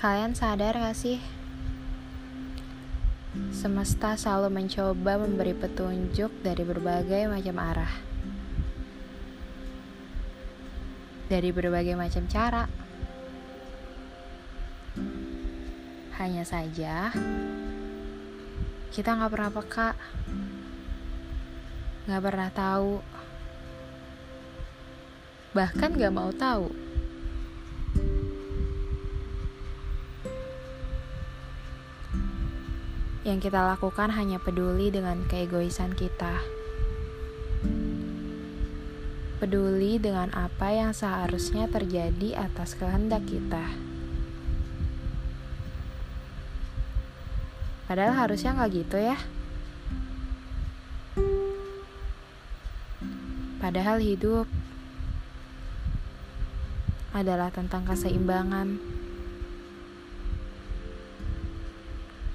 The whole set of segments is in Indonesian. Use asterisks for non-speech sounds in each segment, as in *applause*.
Kalian sadar gak sih? Semesta selalu mencoba memberi petunjuk dari berbagai macam arah. Dari berbagai macam cara. Hanya saja, kita gak pernah peka. Gak pernah tahu. Bahkan gak mau tahu. Yang kita lakukan hanya peduli dengan keegoisan kita. Peduli dengan apa yang seharusnya terjadi atas kehendak kita. Padahal harusnya nggak gitu ya. Padahal hidup adalah tentang keseimbangan.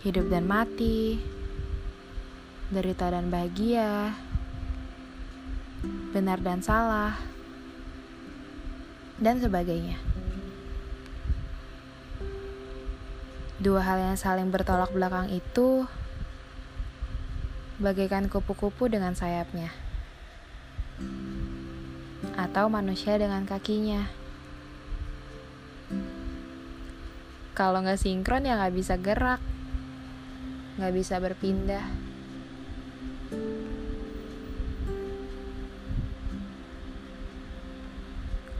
Hidup dan mati, derita dan bahagia, benar dan salah, dan sebagainya. Dua hal yang saling bertolak belakang itu bagaikan kupu-kupu dengan sayapnya, atau manusia dengan kakinya. Kalau nggak sinkron ya nggak bisa gerak nggak bisa berpindah.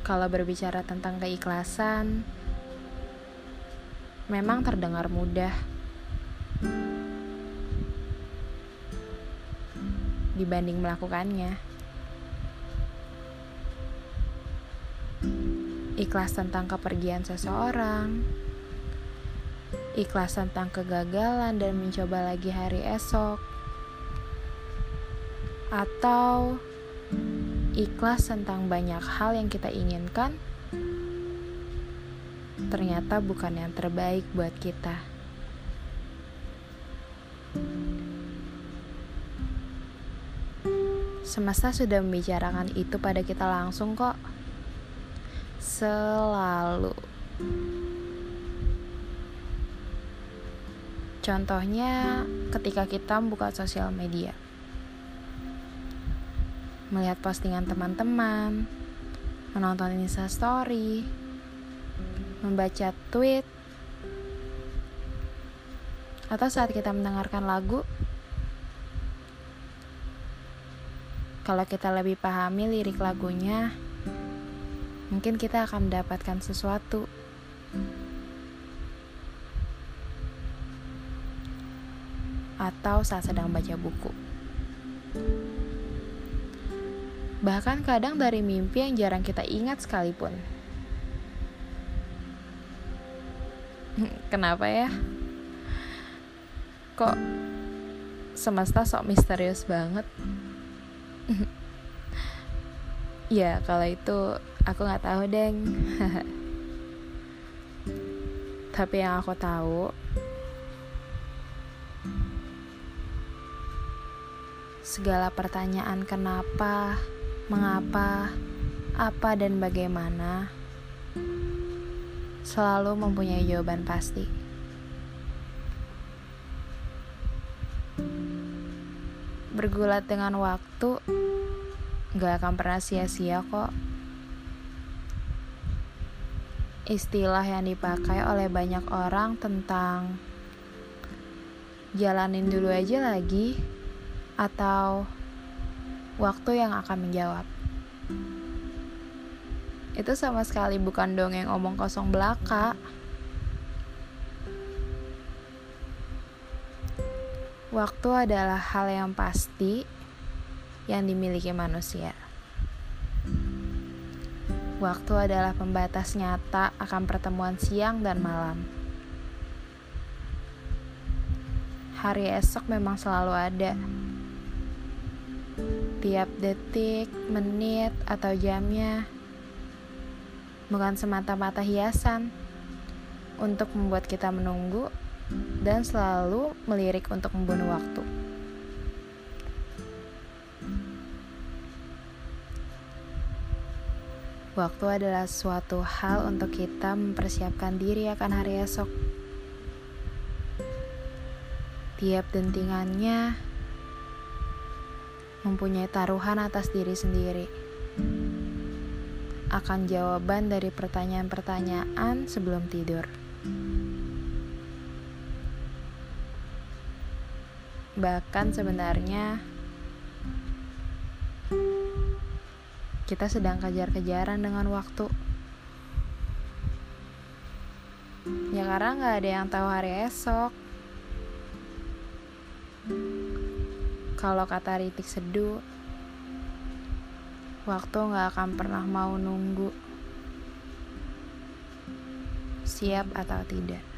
Kalau berbicara tentang keikhlasan, memang terdengar mudah. Dibanding melakukannya, ikhlas tentang kepergian seseorang, ikhlas tentang kegagalan dan mencoba lagi hari esok, atau ikhlas tentang banyak hal yang kita inginkan, ternyata bukan yang terbaik buat kita. Semesta sudah membicarakan itu pada kita langsung kok. Selalu. Contohnya ketika kita buka sosial media. Melihat postingan teman-teman, menonton Insta story, membaca tweet, atau saat kita mendengarkan lagu, kalau kita lebih pahami lirik lagunya, mungkin kita akan mendapatkan sesuatu. Atau saat sedang baca buku. Bahkan kadang dari mimpi yang jarang kita ingat sekalipun. *laughs* Kenapa ya? Kok semesta sok misterius banget? *laughs* ya, kalau itu aku nggak tahu, Deng. *laughs* Tapi yang aku tahu, segala pertanyaan kenapa, mengapa, apa, dan bagaimana selalu mempunyai jawaban pasti. Bergulat dengan waktu gak akan pernah sia-sia kok. Istilah yang dipakai oleh banyak orang tentang jalanin dulu aja lagi atau waktu yang akan menjawab. Itu sama sekali bukan dongeng omong kosong belaka. Waktu adalah hal yang pasti yang dimiliki manusia. Waktu adalah pembatas nyata akan pertemuan siang dan malam. Hari esok memang selalu ada tiap detik, menit, atau jamnya bukan semata-mata hiasan untuk membuat kita menunggu dan selalu melirik untuk membunuh waktu. Waktu adalah suatu hal untuk kita mempersiapkan diri akan hari esok. Tiap dentingannya mempunyai taruhan atas diri sendiri. Akan jawaban dari pertanyaan-pertanyaan sebelum tidur. Bahkan sebenarnya kita sedang kejar-kejaran dengan waktu. Ya karena nggak ada yang tahu hari esok. Kalau kata Ritik Seduh, waktu nggak akan pernah mau nunggu. Siap atau tidak.